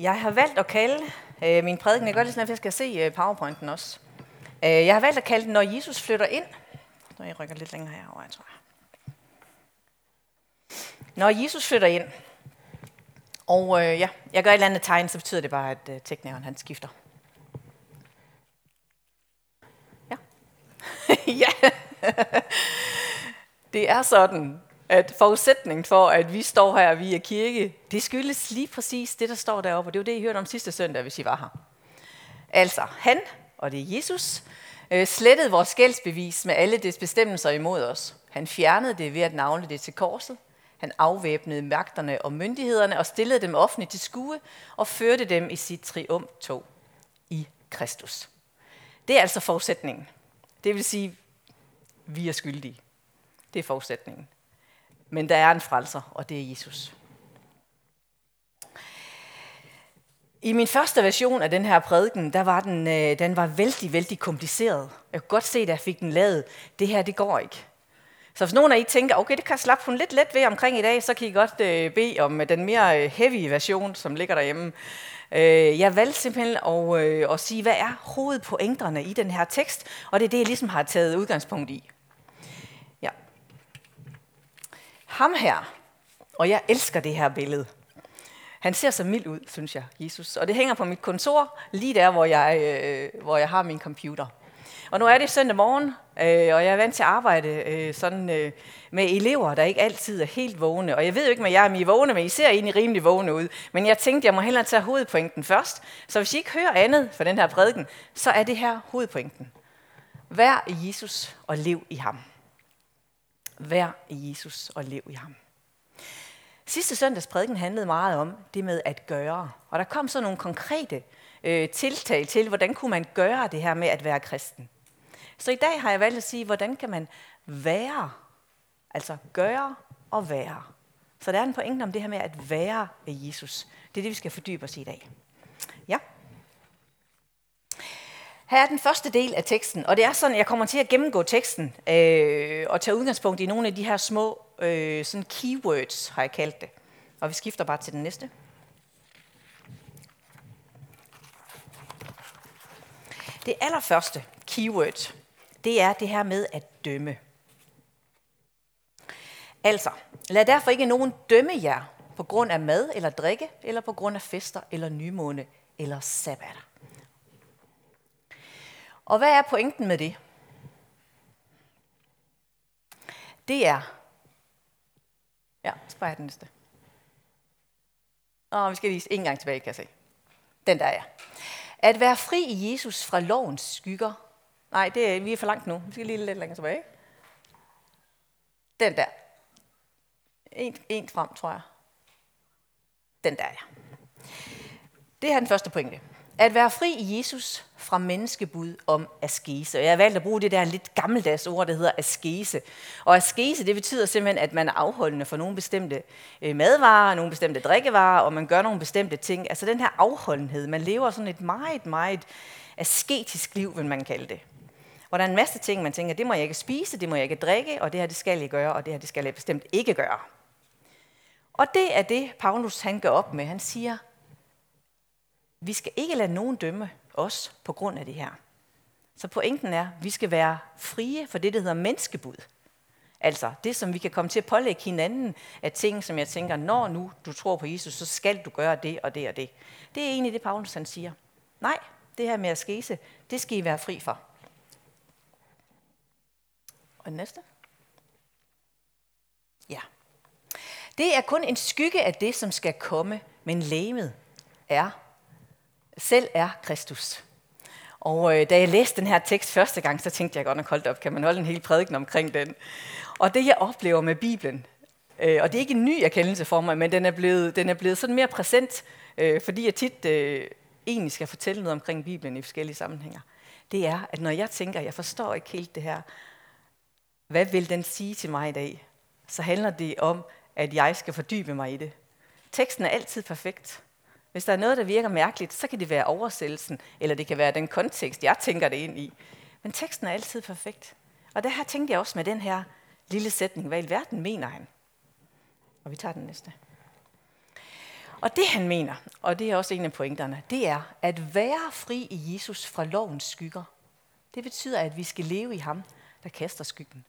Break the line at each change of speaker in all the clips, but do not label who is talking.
Jeg har valgt at kalde øh, min prædiken, jeg gør det sådan, at jeg skal se øh, powerpointen også. Øh, jeg har valgt at kalde den, når Jesus flytter ind. Når jeg rykker lidt længere herover, jeg tror jeg. Når Jesus flytter ind. Og øh, ja, jeg gør et eller andet tegn, så betyder det bare, at øh, teknikeren han skifter. Ja. ja. det er sådan, at forudsætningen for, at vi står her, vi er kirke, det skyldes lige præcis det, der står deroppe. Og det var det, I hørte om sidste søndag, hvis I var her. Altså, han, og det er Jesus, øh, slettede vores gældsbevis med alle dets bestemmelser imod os. Han fjernede det ved at navne det til korset. Han afvæbnede magterne og myndighederne og stillede dem offentligt til skue og førte dem i sit triumftog i Kristus. Det er altså forudsætningen. Det vil sige, vi er skyldige. Det er forudsætningen. Men der er en frelser, og det er Jesus. I min første version af den her prædiken, der var den, øh, den var vældig, vældig kompliceret. Jeg kunne godt se, da jeg fik den lavet, det her, det går ikke. Så hvis nogen af I tænker, okay, det kan slappe hun lidt let ved omkring i dag, så kan I godt øh, bede om øh, den mere øh, heavy version, som ligger derhjemme. Øh, jeg valgte simpelthen at, øh, at sige, hvad er hovedpointerne i den her tekst, og det er det, jeg ligesom har taget udgangspunkt i. Ham her, og jeg elsker det her billede. Han ser så mild ud, synes jeg, Jesus. Og det hænger på mit kontor, lige der, hvor jeg, øh, hvor jeg har min computer. Og nu er det søndag morgen, øh, og jeg er vant til at arbejde øh, sådan, øh, med elever, der ikke altid er helt vågne. Og jeg ved jo ikke, om jeg er med vågne, men I ser egentlig rimelig vågne ud. Men jeg tænkte, jeg må hellere tage hovedpointen først. Så hvis I ikke hører andet for den her prædiken, så er det her hovedpointen. Vær Jesus og lev i ham. Vær i Jesus og lev i ham. Sidste søndags prædiken handlede meget om det med at gøre. Og der kom så nogle konkrete øh, tiltag til, hvordan kunne man gøre det her med at være kristen. Så i dag har jeg valgt at sige, hvordan kan man være, altså gøre og være. Så der er en pointe om det her med at være i Jesus. Det er det, vi skal fordybe os i i dag. Ja. Her er den første del af teksten, og det er sådan, jeg kommer til at gennemgå teksten øh, og tage udgangspunkt i nogle af de her små øh, sådan keywords, har jeg kaldt det. Og vi skifter bare til den næste. Det allerførste keyword, det er det her med at dømme. Altså, lad derfor ikke nogen dømme jer på grund af mad eller drikke, eller på grund af fester eller nymåne eller sabbater. Og hvad er pointen med det? Det er... Ja, så jeg den næste. Og vi skal lige en gang tilbage, kan jeg se. Den der er. At være fri i Jesus fra lovens skygger. Nej, det er, vi er for langt nu. Vi skal lige lidt længere tilbage. Den der. En, en frem, tror jeg. Den der, ja. Det er den første pointe. At være fri i Jesus fra menneskebud om askese. Og jeg har valgt at bruge det der lidt gammeldags ord, der hedder askese. Og askese, det betyder simpelthen, at man er afholdende for nogle bestemte øh, madvarer, nogle bestemte drikkevarer, og man gør nogle bestemte ting. Altså den her afholdenhed. Man lever sådan et meget, meget asketisk liv, vil man kalde det. Hvor der er en masse ting, man tænker, det må jeg ikke spise, det må jeg ikke drikke, og det her det skal jeg gøre, og det her det skal jeg bestemt ikke gøre. Og det er det, Paulus han gør op med. Han siger, vi skal ikke lade nogen dømme os på grund af det her. Så pointen er, at vi skal være frie for det, der hedder menneskebud. Altså det, som vi kan komme til at pålægge hinanden af ting, som jeg tænker, når nu du tror på Jesus, så skal du gøre det og det og det. Det er egentlig det, Paulus han siger. Nej, det her med at skese, det skal I være fri for. Og næste? Ja. Det er kun en skygge af det, som skal komme, men lemet er selv er Kristus. Og øh, da jeg læste den her tekst første gang, så tænkte jeg godt nok, holdt op, kan man holde en hel prædiken omkring den? Og det jeg oplever med Bibelen, øh, og det er ikke en ny erkendelse for mig, men den er blevet, den er blevet sådan mere præsent, øh, fordi jeg tit øh, egentlig skal fortælle noget omkring Bibelen i forskellige sammenhænger. Det er, at når jeg tænker, jeg forstår ikke helt det her, hvad vil den sige til mig i dag? Så handler det om, at jeg skal fordybe mig i det. Teksten er altid perfekt. Hvis der er noget, der virker mærkeligt, så kan det være oversættelsen, eller det kan være den kontekst, jeg tænker det ind i. Men teksten er altid perfekt. Og det her tænkte jeg også med den her lille sætning, hvad i verden mener han? Og vi tager den næste. Og det han mener, og det er også en af pointerne, det er at være fri i Jesus fra lovens skygger. Det betyder, at vi skal leve i ham, der kaster skyggen.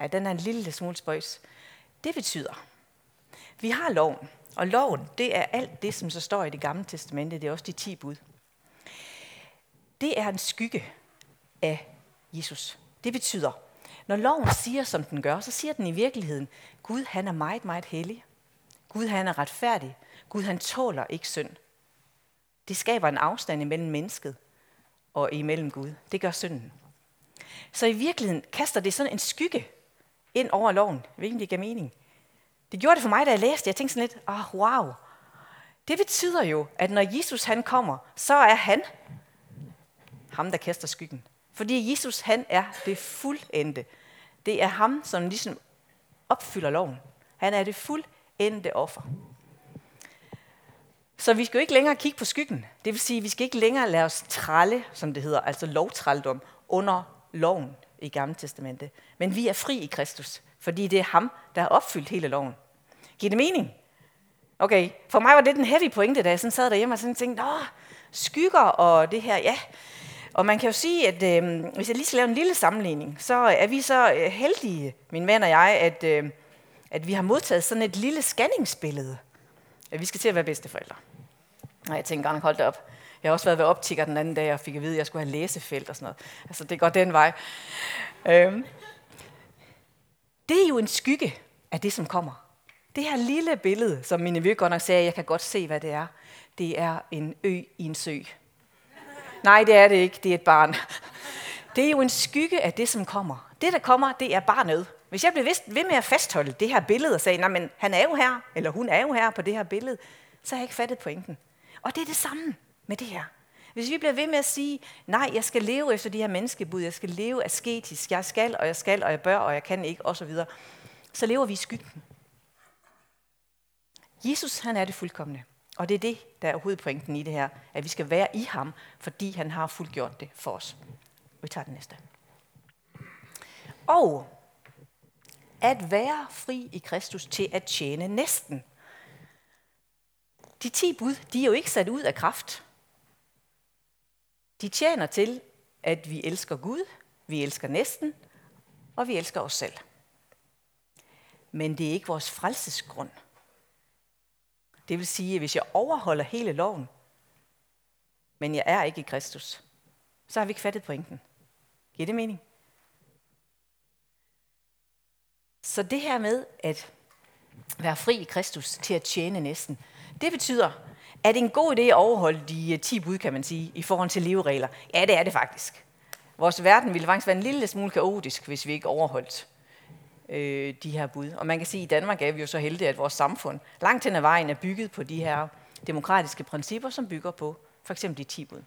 Ja, den er en lille smule spøjs. Det betyder, vi har loven, og loven, det er alt det, som så står i det gamle testamente, det er også de ti bud. Det er en skygge af Jesus. Det betyder, når loven siger, som den gør, så siger den i virkeligheden, Gud han er meget, meget hellig. Gud han er retfærdig. Gud han tåler ikke synd. Det skaber en afstand imellem mennesket og imellem Gud. Det gør synden. Så i virkeligheden kaster det sådan en skygge ind over loven. Jeg ved ikke, om det giver mening. Det gjorde det for mig, da jeg læste. Jeg tænkte sådan lidt, oh, wow. Det betyder jo, at når Jesus han kommer, så er han ham, der kaster skyggen. Fordi Jesus, han er det fuldendte. Det er ham, som ligesom opfylder loven. Han er det fuldendte offer. Så vi skal jo ikke længere kigge på skyggen. Det vil sige, at vi skal ikke længere lade os tralle, som det hedder, altså lovtrældom, under loven i Gamle Testamente. Men vi er fri i Kristus, fordi det er ham, der har opfyldt hele loven. Giver det mening? Okay, for mig var det den heavy pointe, da jeg sådan sad derhjemme og sådan tænkte, Åh, skygger og det her, ja, og man kan jo sige, at øh, hvis jeg lige skal lave en lille sammenligning, så er vi så øh, heldige, min mand og jeg, at, øh, at vi har modtaget sådan et lille scanningsbillede. At vi skal til at være bedsteforældre. Og jeg tænkte godt nok, hold det op. Jeg har også været ved optikker den anden dag, og fik at vide, at jeg skulle have læsefelt og sådan noget. Altså, det går den vej. Øhm. Det er jo en skygge af det, som kommer. Det her lille billede, som mine nevø godt nok sagde, jeg kan godt se, hvad det er. Det er en ø i en sø. Nej, det er det ikke. Det er et barn. Det er jo en skygge af det, som kommer. Det, der kommer, det er barnet. Hvis jeg blev ved med at fastholde det her billede og sagde, men han er jo her, eller hun er jo her på det her billede, så har jeg ikke fattet pointen. Og det er det samme med det her. Hvis vi bliver ved med at sige, nej, jeg skal leve efter de her menneskebud, jeg skal leve asketisk, jeg skal, og jeg skal, og jeg bør, og jeg kan ikke, osv., så, så lever vi i skyggen. Jesus, han er det fuldkommende. Og det er det, der er hovedpointen i det her, at vi skal være i ham, fordi han har fuldgjort det for os. Vi tager den næste. Og at være fri i Kristus til at tjene næsten. De ti bud, de er jo ikke sat ud af kraft. De tjener til, at vi elsker Gud, vi elsker næsten, og vi elsker os selv. Men det er ikke vores frelsesgrund. Det vil sige, at hvis jeg overholder hele loven, men jeg er ikke i Kristus, så har vi ikke fattet pointen. Giver det mening? Så det her med at være fri i Kristus til at tjene næsten, det betyder, at det er en god idé at overholde de øh, 10 bud, kan man sige, i forhold til leveregler. Ja, det er det faktisk. Vores verden ville faktisk være en lille smule kaotisk, hvis vi ikke overholdt øh, de her bud. Og man kan sige, at i Danmark er vi jo så heldige, at vores samfund langt hen ad vejen er bygget på de her demokratiske principper, som bygger på for eksempel de 10 bud.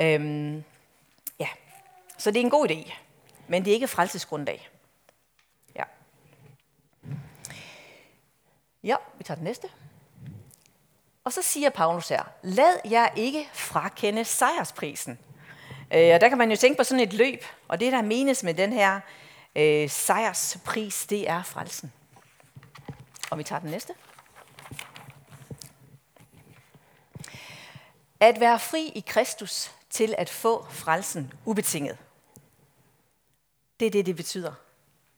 Øhm, ja, så det er en god idé, men det er ikke frelsesgrundlag. Ja. Ja, vi tager den næste. Og så siger Paulus her, lad jer ikke frakende sejrsprisen. Øh, og der kan man jo tænke på sådan et løb, og det der menes med den her øh, sejrspris, det er frelsen. Og vi tager den næste. At være fri i Kristus til at få frelsen ubetinget. Det er det, det betyder.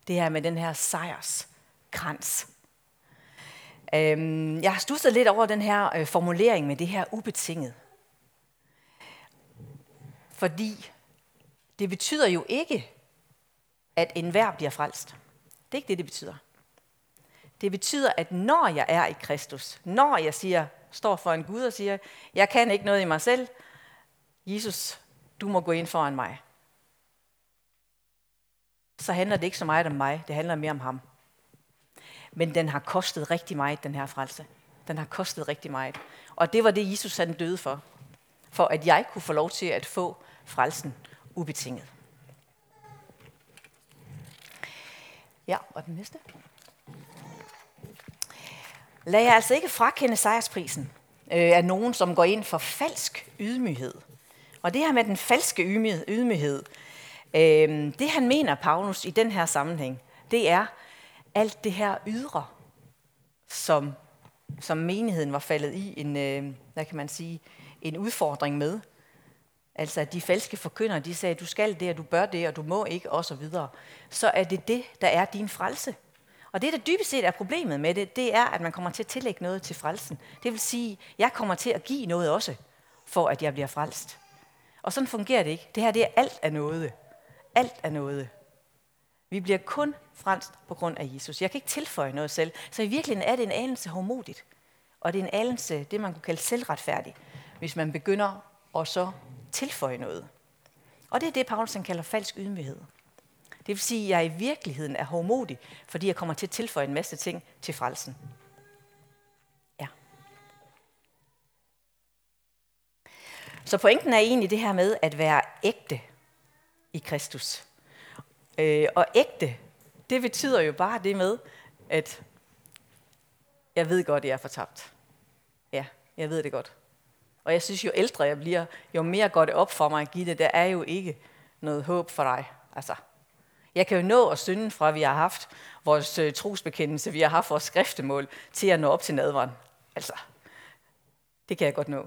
Det her med den her sejrskrans. Øhm, jeg har stusset lidt over den her øh, formulering med det her ubetinget. Fordi det betyder jo ikke, at enhver bliver frelst. Det er ikke det, det betyder. Det betyder, at når jeg er i Kristus, når jeg siger, står for en Gud og siger, jeg kan ikke noget i mig selv, Jesus, du må gå ind foran mig. Så handler det ikke så meget om mig, det handler mere om ham. Men den har kostet rigtig meget, den her frelse. Den har kostet rigtig meget. Og det var det, Jesus han døde for. For at jeg kunne få lov til at få frelsen ubetinget. Ja, og den næste. Lad jer altså ikke frakende sejrsprisen øh, af nogen, som går ind for falsk ydmyghed. Og det her med den falske ydmyghed, øh, det han mener, Paulus, i den her sammenhæng, det er alt det her ydre, som, som menigheden var faldet i en, øh, hvad kan man sige, en udfordring med. Altså de falske forkyndere, de sagde, du skal det, og du bør det, og du må ikke, og så videre. Så er det det, der er din frelse. Og det, der dybest set er problemet med det, det er, at man kommer til at tillægge noget til frelsen. Det vil sige, jeg kommer til at give noget også, for at jeg bliver frelst. Og sådan fungerer det ikke. Det her, det er alt af noget. Alt af noget. Vi bliver kun frelst på grund af Jesus. Jeg kan ikke tilføje noget selv. Så i virkeligheden er det en anelse hormodigt. Og det er en anelse, det man kunne kalde selvretfærdig, hvis man begynder at så tilføje noget. Og det er det, Paulus kalder falsk ydmyghed. Det vil sige, at jeg i virkeligheden er hårdmodig, fordi jeg kommer til at tilføje en masse ting til frelsen. Ja. Så pointen er egentlig det her med at være ægte i Kristus. Øh, og ægte, det betyder jo bare det med, at jeg ved godt, at jeg er fortabt. Ja, jeg ved det godt. Og jeg synes, jo ældre jeg bliver, jo mere går det op for mig, Gitte, der er jo ikke noget håb for dig. Altså, jeg kan jo nå at synde fra, at vi har haft vores øh, trosbekendelse, vi har haft vores skriftemål, til at nå op til nadveren. Altså, det kan jeg godt nå.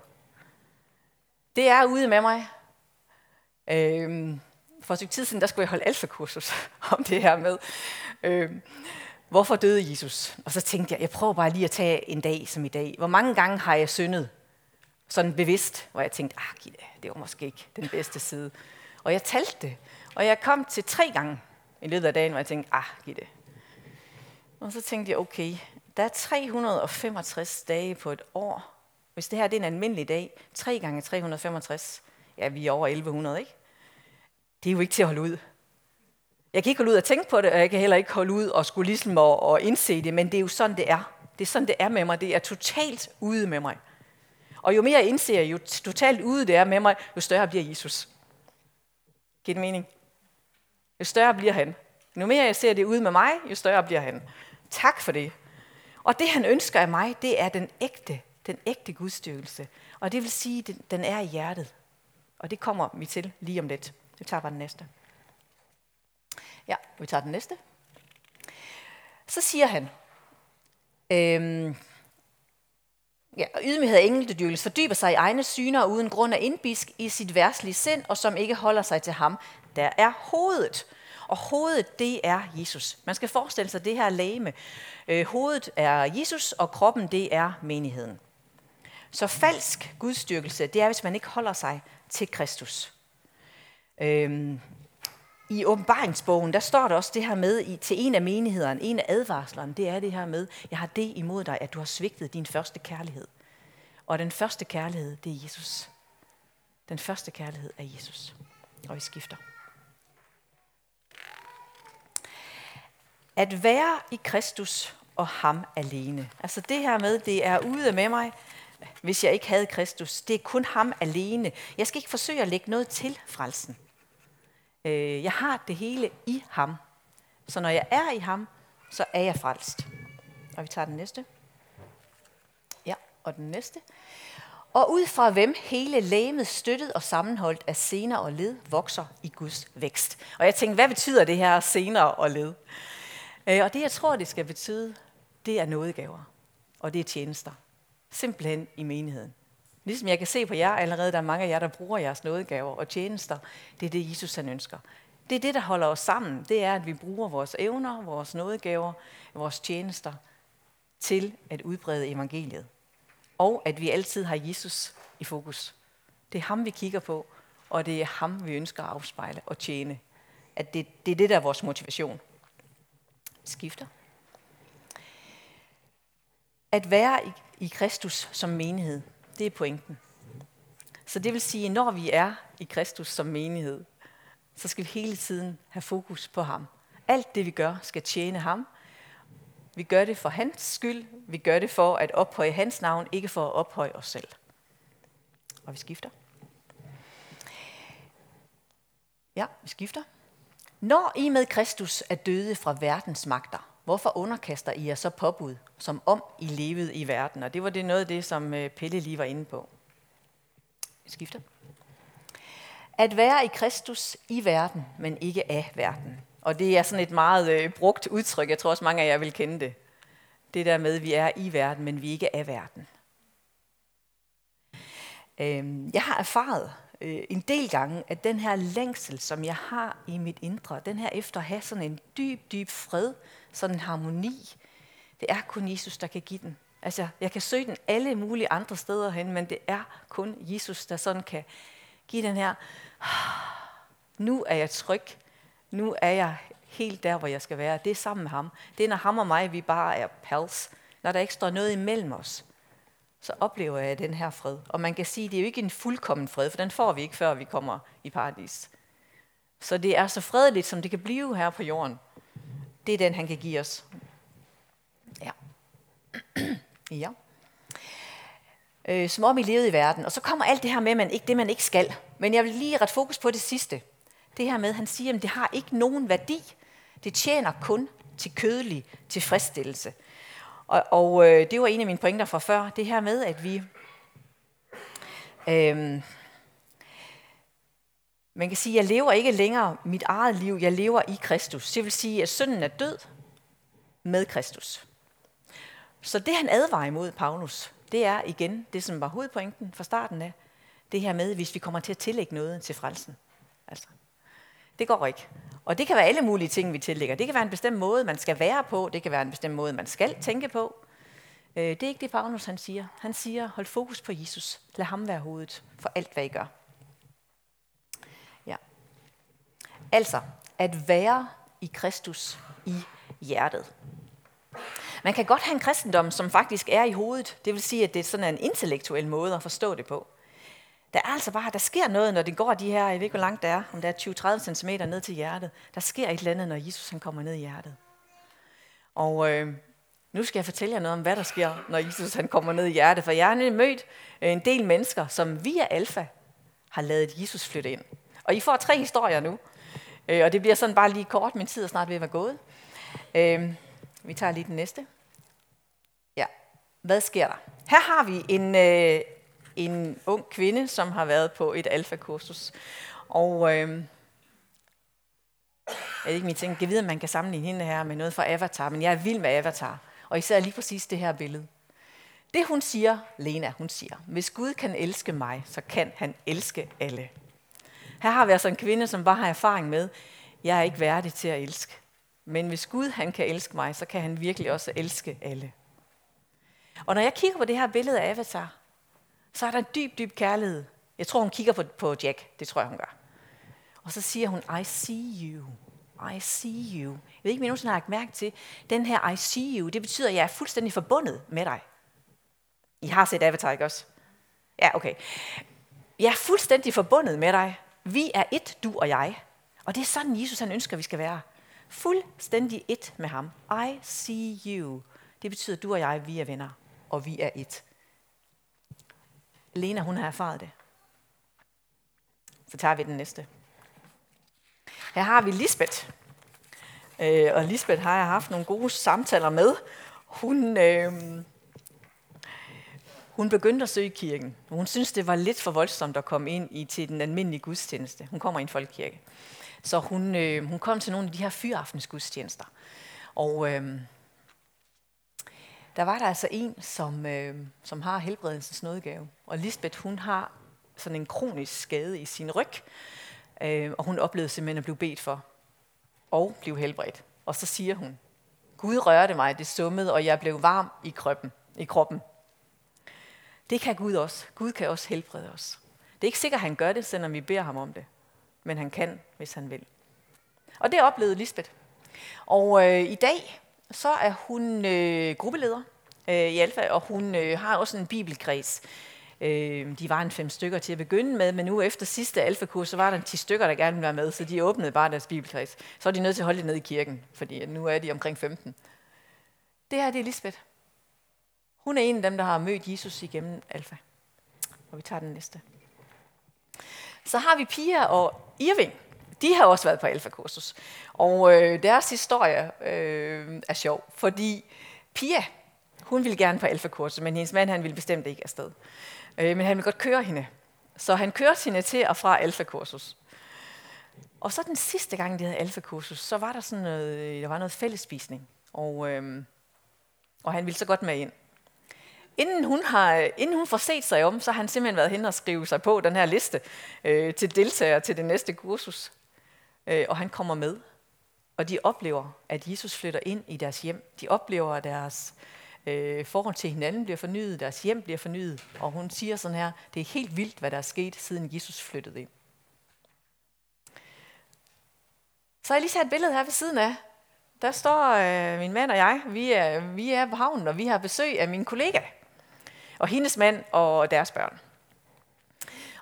Det er ude med mig. Øhm, for et tid siden, der skulle jeg holde alfakursus om det her med, øhm, hvorfor døde Jesus? Og så tænkte jeg, jeg prøver bare lige at tage en dag som i dag. Hvor mange gange har jeg syndet? Sådan bevidst, hvor jeg tænkte, ah, det var måske ikke den bedste side. Og jeg talte det, og jeg kom til tre gange i løbet af dagen, hvor jeg tænkte, ah, Gitte. det. Og så tænkte jeg, okay, der er 365 dage på et år. Hvis det her det er en almindelig dag, 3 gange 365, ja, vi er over 1100, ikke? Det er jo ikke til at holde ud. Jeg kan ikke holde ud og tænke på det, og jeg kan heller ikke holde ud og skulle ligesom og, og indse det, men det er jo sådan, det er. Det er sådan, det er med mig. Det er totalt ude med mig. Og jo mere jeg indser, jo totalt ude det er med mig, jo større bliver Jesus. Giver det mening? Jo større bliver han. Jo mere jeg ser det ude med mig, jo større bliver han. Tak for det. Og det han ønsker af mig, det er den ægte, den ægte gudstyrkelse. Og det vil sige, at den er i hjertet. Og det kommer vi til lige om lidt. Vi tager bare den næste. Ja, vi tager den næste. Så siger han, øhm, Ja, og ydmyghed og enkeltedyrkelse fordyber sig i egne syner uden grund af indbisk i sit værslige sind, og som ikke holder sig til ham, der er hovedet. Og hovedet, det er Jesus. Man skal forestille sig det her lame. Øh, hovedet er Jesus, og kroppen, det er menigheden. Så falsk gudstyrkelse, det er, hvis man ikke holder sig til Kristus. Øhm, i åbenbaringsbogen, der står der også det her med i, til en af menighederne, en af advarslerne, det er det her med, jeg har det imod dig, at du har svigtet din første kærlighed. Og den første kærlighed, det er Jesus. Den første kærlighed er Jesus. Og vi skifter. At være i Kristus og ham alene. Altså det her med, det er ude med mig, hvis jeg ikke havde Kristus. Det er kun ham alene. Jeg skal ikke forsøge at lægge noget til frelsen. Øh, jeg har det hele i ham. Så når jeg er i ham, så er jeg frelst. Og vi tager den næste. Ja, og den næste. Og ud fra hvem hele lægemet støttet og sammenholdt af sener og led vokser i Guds vækst. Og jeg tænkte, hvad betyder det her sener og led? Øh, og det jeg tror, det skal betyde, det er nådegaver. Og det er tjenester. Simpelthen i menigheden. Ligesom jeg kan se på jer allerede, der er mange af jer, der bruger jeres nådegaver og tjenester. Det er det, Jesus han ønsker. Det er det, der holder os sammen. Det er, at vi bruger vores evner, vores nådegaver, vores tjenester til at udbrede evangeliet. Og at vi altid har Jesus i fokus. Det er ham, vi kigger på, og det er ham, vi ønsker at afspejle og tjene. At det, det er det, der er vores motivation. Skifter. At være i, i Kristus som menighed, det er pointen. Så det vil sige, at når vi er i Kristus som menighed, så skal vi hele tiden have fokus på ham. Alt det, vi gør, skal tjene ham. Vi gør det for hans skyld. Vi gør det for at ophøje hans navn, ikke for at ophøje os selv. Og vi skifter. Ja, vi skifter. Når I med Kristus er døde fra verdens magter, hvorfor underkaster I jer så påbud, som om I levede i verden? Og det var det noget af det, som øh, Pelle lige var inde på. Jeg skifter. At være i Kristus i verden, men ikke af verden. Og det er sådan et meget øh, brugt udtryk. Jeg tror også mange af jer vil kende det. Det der med, at vi er i verden, men vi ikke er verden. Øhm, jeg har erfaret øh, en del gange, at den her længsel, som jeg har i mit indre, den her efter at have sådan en dyb, dyb fred, sådan en harmoni, det er kun Jesus, der kan give den. Altså, jeg kan søge den alle mulige andre steder hen, men det er kun Jesus, der sådan kan give den her, ah, nu er jeg tryg, nu er jeg helt der, hvor jeg skal være. Det er sammen med ham. Det er, når ham og mig, vi bare er pals. Når der ikke står noget imellem os, så oplever jeg den her fred. Og man kan sige, at det er jo ikke en fuldkommen fred, for den får vi ikke, før vi kommer i paradis. Så det er så fredeligt, som det kan blive her på jorden. Det er den, han kan give os. Ja. ja. Øh, som om I levede i verden. Og så kommer alt det her med, man ikke, det man ikke skal. Men jeg vil lige rette fokus på det sidste. Det her med, han siger, at det har ikke nogen værdi. Det tjener kun til kødelig tilfredsstillelse. Og, og øh, det var en af mine pointer fra før. Det her med, at vi... Øh, man kan sige, at jeg lever ikke længere mit eget liv, jeg lever i Kristus. Det vil sige, at synden er død med Kristus. Så det han advarer imod, Paulus, det er igen det, som var hovedpointen fra starten af. Det her med, hvis vi kommer til at tillægge noget til frelsen. Altså, det går ikke. Og det kan være alle mulige ting, vi tillægger. Det kan være en bestemt måde, man skal være på. Det kan være en bestemt måde, man skal tænke på. Øh, det er ikke det, Paulus han siger. Han siger, hold fokus på Jesus. Lad ham være hovedet for alt, hvad I gør. Ja. Altså, at være i Kristus i hjertet. Man kan godt have en kristendom, som faktisk er i hovedet. Det vil sige, at det er sådan en intellektuel måde at forstå det på. Der er altså bare, der sker noget, når det går de her, jeg ved ikke, hvor langt det er, om det er 20-30 cm ned til hjertet. Der sker et eller andet, når Jesus han kommer ned i hjertet. Og øh, nu skal jeg fortælle jer noget om, hvad der sker, når Jesus han kommer ned i hjertet. For jeg har mødt øh, en del mennesker, som via alfa har lavet Jesus flytte ind. Og I får tre historier nu. Øh, og det bliver sådan bare lige kort, min tid er snart ved at være gået. Øh, vi tager lige den næste. Ja, hvad sker der? Her har vi en, øh, en ung kvinde, som har været på et alfakursus. Og øh, jeg ved ikke, min ting, jeg ved, at man kan sammenligne hende her med noget fra Avatar, men jeg er vild med Avatar. Og især lige præcis det her billede. Det hun siger, Lena, hun siger, hvis Gud kan elske mig, så kan han elske alle. Her har vi altså en kvinde, som bare har erfaring med, jeg er ikke værdig til at elske. Men hvis Gud han kan elske mig, så kan han virkelig også elske alle. Og når jeg kigger på det her billede af Avatar, så er der en dyb, dyb kærlighed. Jeg tror, hun kigger på, på Jack. Det tror jeg, hun gør. Og så siger hun, I see you. I see you. Jeg ved ikke, om I nogensinde har lagt mærke til, den her I see you, det betyder, at jeg er fuldstændig forbundet med dig. I har set Avatar, ikke også? Ja, okay. Jeg er fuldstændig forbundet med dig. Vi er et, du og jeg. Og det er sådan, Jesus han ønsker, vi skal være. Fuldstændig et med ham. I see you. Det betyder, at du og jeg, vi er venner, og vi er et. Lena, hun har erfaret det. Så tager vi den næste. Her har vi Lisbeth. Øh, og Lisbeth har jeg haft nogle gode samtaler med. Hun, øh, hun begyndte at søge kirken. Hun synes, det var lidt for voldsomt at komme ind i til den almindelige gudstjeneste. Hun kommer i en folkekirke. Så hun, øh, hun kom til nogle af de her fyraftensgudstjenester. Og øh, der var der altså en, som, øh, som har helbredelsens nådegave. Og Lisbeth, hun har sådan en kronisk skade i sin ryg, øh, og hun oplevede simpelthen at blive bedt for, og blive helbredt. Og så siger hun, Gud rørte mig, det summede, og jeg blev varm i kroppen. I kroppen. Det kan Gud også. Gud kan også helbrede os. Det er ikke sikkert, at han gør det, selvom vi beder ham om det. Men han kan, hvis han vil. Og det oplevede Lisbeth. Og øh, i dag, så er hun øh, gruppeleder øh, i Alfa, og hun øh, har også en bibelkreds. Øh, de var en fem stykker til at begynde med, men nu efter sidste alfakurs, så var der en 10 stykker, der gerne ville være med, så de åbnede bare deres bibelkreds. Så er de nødt til at holde det ned i kirken, fordi nu er de omkring 15. Det her det er Lisbeth. Hun er en af dem, der har mødt Jesus igennem alfa. Og vi tager den næste. Så har vi Pia og Irving de har også været på alfakursus. Og øh, deres historie øh, er sjov, fordi Pia, hun ville gerne på alfakursus, men hendes mand han ville bestemt ikke afsted. Øh, men han ville godt køre hende. Så han kørte hende til og fra alfakursus. Og så den sidste gang, de havde alfakursus, så var der sådan noget, der var noget fællesspisning. Og øh, Og han ville så godt med ind. Inden hun, har, inden hun får set sig om, så har han simpelthen været hen og skrive sig på den her liste øh, til deltagere til det næste kursus. Øh, og han kommer med. Og de oplever, at Jesus flytter ind i deres hjem. De oplever, at deres øh, forhold til hinanden bliver fornyet, deres hjem bliver fornyet. Og hun siger sådan her, det er helt vildt, hvad der er sket, siden Jesus flyttede ind. Så har jeg lige sat et billede her ved siden af. Der står øh, min mand og jeg, vi er, vi er på havnen, og vi har besøg af min kollega. Og hendes mand og deres børn.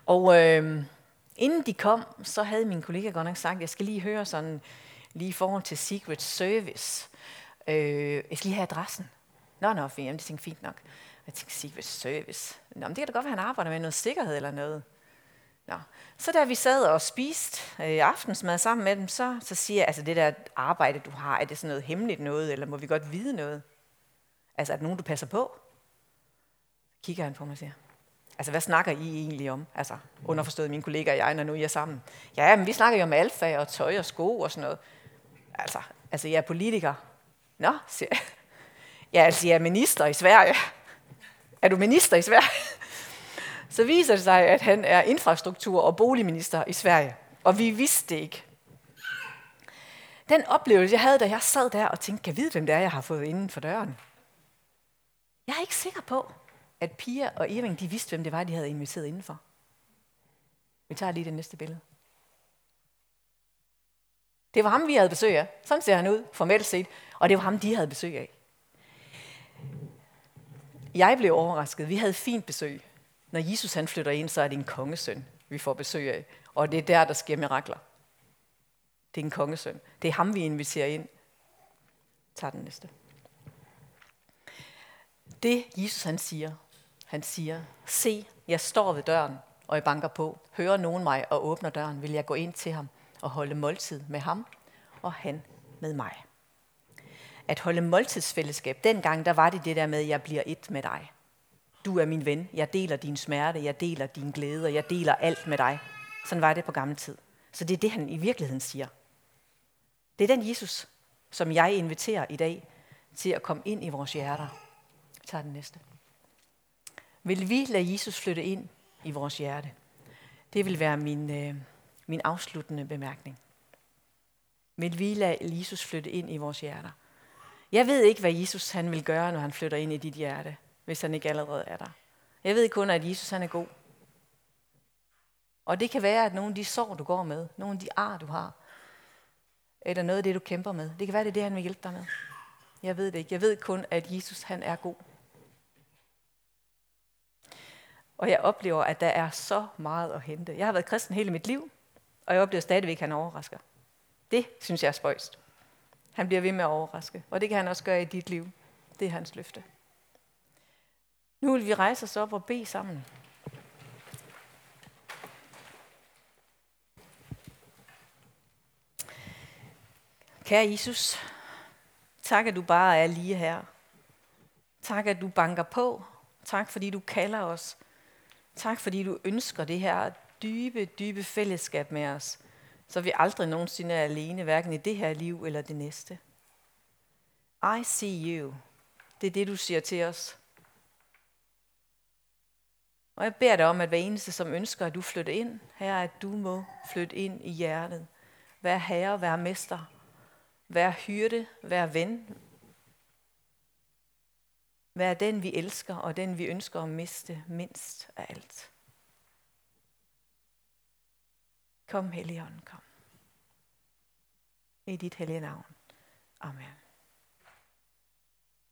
Og øh, inden de kom, så havde min kollega godt nok sagt, jeg skal lige høre sådan, lige i forhold til Secret Service. Øh, jeg skal lige have adressen. Nå, nå, fint. Jamen, det tænkte fint nok. Jeg tænkte, Secret Service. Nå, men det kan da godt være, at han arbejder med noget sikkerhed eller noget. Nå. Så da vi sad og spiste øh, aftensmad sammen med dem, så, så siger jeg, altså det der arbejde, du har, er det sådan noget hemmeligt noget, eller må vi godt vide noget? Altså er det nogen, du passer på? Kigger han på mig og siger, altså hvad snakker I egentlig om? Altså underforstået mine kollegaer og jeg, når nu I er sammen. Ja, men vi snakker jo om alfa og tøj og sko og sådan noget. Altså, altså jeg er politiker. Nå, siger jeg. Ja, altså jeg er minister i Sverige. Er du minister i Sverige? så viser det sig, at han er infrastruktur- og boligminister i Sverige. Og vi vidste det ikke. Den oplevelse, jeg havde, da jeg sad der og tænkte, kan jeg vide, hvem det er, jeg har fået inden for døren? Jeg er ikke sikker på, at Pia og Eving, de vidste, hvem det var, de havde inviteret indenfor. Vi tager lige det næste billede. Det var ham, vi havde besøg af. Sådan ser han ud, formelt set. Og det var ham, de havde besøg af. Jeg blev overrasket. Vi havde fint besøg. Når Jesus han flytter ind, så er det en kongesøn, vi får besøg af. Og det er der, der sker mirakler. Det er en kongesøn. Det er ham, vi inviterer ind. Tag den næste. Det Jesus han siger, han siger, se, jeg står ved døren, og jeg banker på. Hører nogen mig og åbner døren, vil jeg gå ind til ham og holde måltid med ham, og han med mig. At holde måltidsfællesskab, dengang der var det det der med, jeg bliver et med dig. Du er min ven. Jeg deler din smerte. Jeg deler din glæde. Og jeg deler alt med dig. Sådan var det på gammel tid. Så det er det, han i virkeligheden siger. Det er den Jesus, som jeg inviterer i dag til at komme ind i vores hjerter. Jeg tager den næste. Vil vi lade Jesus flytte ind i vores hjerte? Det vil være min, øh, min afsluttende bemærkning. Vil vi lade Jesus flytte ind i vores hjerter? Jeg ved ikke, hvad Jesus han vil gøre, når han flytter ind i dit hjerte hvis han ikke allerede er der. Jeg ved kun, at Jesus han er god. Og det kan være, at nogle af de sår, du går med, nogle af de ar, du har, eller noget af det, du kæmper med, det kan være, det er det, han vil hjælpe dig med. Jeg ved det ikke. Jeg ved kun, at Jesus han er god. Og jeg oplever, at der er så meget at hente. Jeg har været kristen hele mit liv, og jeg oplever stadigvæk, at han overrasker. Det synes jeg er spøjst. Han bliver ved med at overraske, og det kan han også gøre i dit liv. Det er hans løfte. Nu vil vi rejse os op og bede sammen. Kære Jesus, tak at du bare er lige her. Tak at du banker på. Tak fordi du kalder os. Tak fordi du ønsker det her dybe, dybe fællesskab med os, så vi aldrig nogensinde er alene, hverken i det her liv eller det næste. I see you. Det er det, du siger til os. Og jeg beder dig om, at hver eneste, som ønsker, at du flytter ind, her, at du må flytte ind i hjertet. Vær herre, vær mester. Vær hyrde, vær ven. Være den, vi elsker, og den, vi ønsker at miste mindst af alt. Kom, Helligånden, kom. I dit hellige navn. Amen.